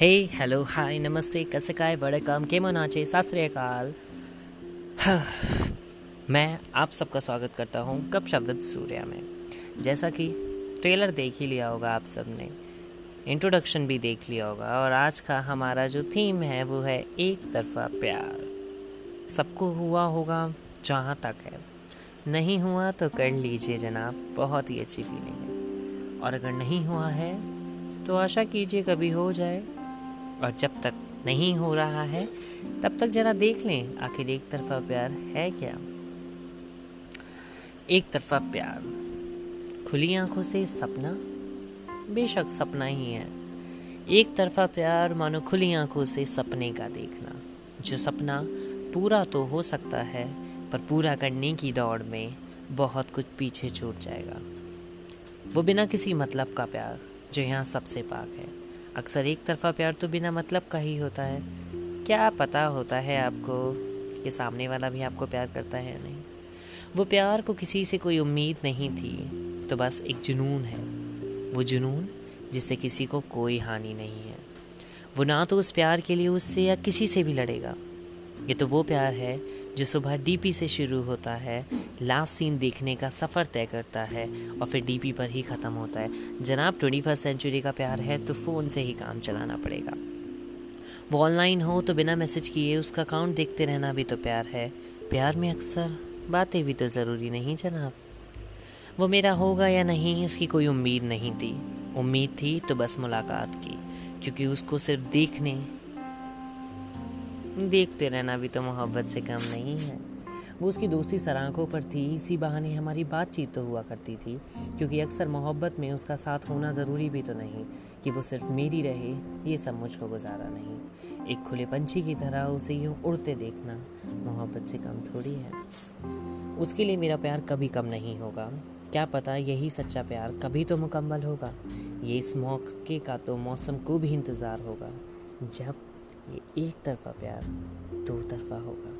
हे hello hi नमस्ते कैसे काय बड़े काम के मनाचे शास्त्रीय मैं आप सबका स्वागत करता हूँ कब शब्द सूर्या में। जैसा कि ट्रेलर देख ही लिया होगा आप सबने इंट्रोडक्शन भी देख लिया होगा, और आज का हमारा जो थीम है वो है एक तरफा प्यार। सबको हुआ होगा जहाँ तक है। नहीं हुआ तो कर लीजिए जनाब, बहुत ही अच्छी फीलिंग है। और अगर नहीं हुआ है तो आशा कीजिए कभी हो जाए और जब तक नहीं हो रहा है, तब तक जरा देख लें, आखिर एक तरफा प्यार है क्या? एक तरफा प्यार। खुली आँखों से सपना? बेशक सपना ही है। एक तरफा प्यार मानो खुली आँखों से सपने का देखना। जो सपना पूरा तो हो सकता है, पर पूरा करने की दौड़ में बहुत कुछ पीछे छूट जाएगा। वो बिना किसी मतलब का प्यार, जो यहाँ सबसे पाक है। अक्सर एक तरफा प्यार तो बिना मतलब का ही होता है। क्या पता होता है आपको कि सामने वाला भी आपको प्यार करता है या नहीं? वो प्यार को किसी से कोई उम्मीद नहीं थी तो बस एक जुनून है। वो जुनून जिससे किसी को कोई हानि नहीं है। वो ना तो उस प्यार के लिए उससे या किसी से भी लड़ेगा। ये तो वो प्यार है जो सुबह डीपी से शुरू होता है लास्ट सीन देखने का सफ़र तय करता है और फिर डीपी पर ही ख़त्म होता है। जनाब ट्वेंटी फ़र्स्ट सेंचुरी का प्यार है तो फ़ोन से ही काम चलाना पड़ेगा। वो ऑनलाइन हो तो बिना मैसेज किए उसका अकाउंट देखते रहना भी तो प्यार है। प्यार में अक्सर बातें भी तो ज़रूरी नहीं, जनाब। वो मेरा होगा या नहीं, इसकी कोई उम्मीद नहीं थी। उम्मीद थी तो बस मुलाकात की, क्योंकि उसको सिर्फ़ देखने देखते रहना भी तो मोहब्बत से कम नहीं है। वो उसकी दोस्ती सराखों पर थी, इसी बहाने हमारी बातचीत तो हुआ करती थी, क्योंकि अक्सर मोहब्बत में उसका साथ होना ज़रूरी भी तो नहीं, कि वो सिर्फ़ मेरी रहे, ये सब मुझको गुजारा नहीं। एक खुले पंछी की तरह उसे यूँ उड़ते देखना मोहब्बत से कम थोड़ी है। उसके लिए मेरा प्यार कभी कम नहीं होगा। क्या पता यही सच्चा प्यार कभी तो मुकम्मल होगा। ये इस मौके का तो मौसम को भी इंतज़ार होगा। जब ये एक तरफा प्यार दो तरफा होगा।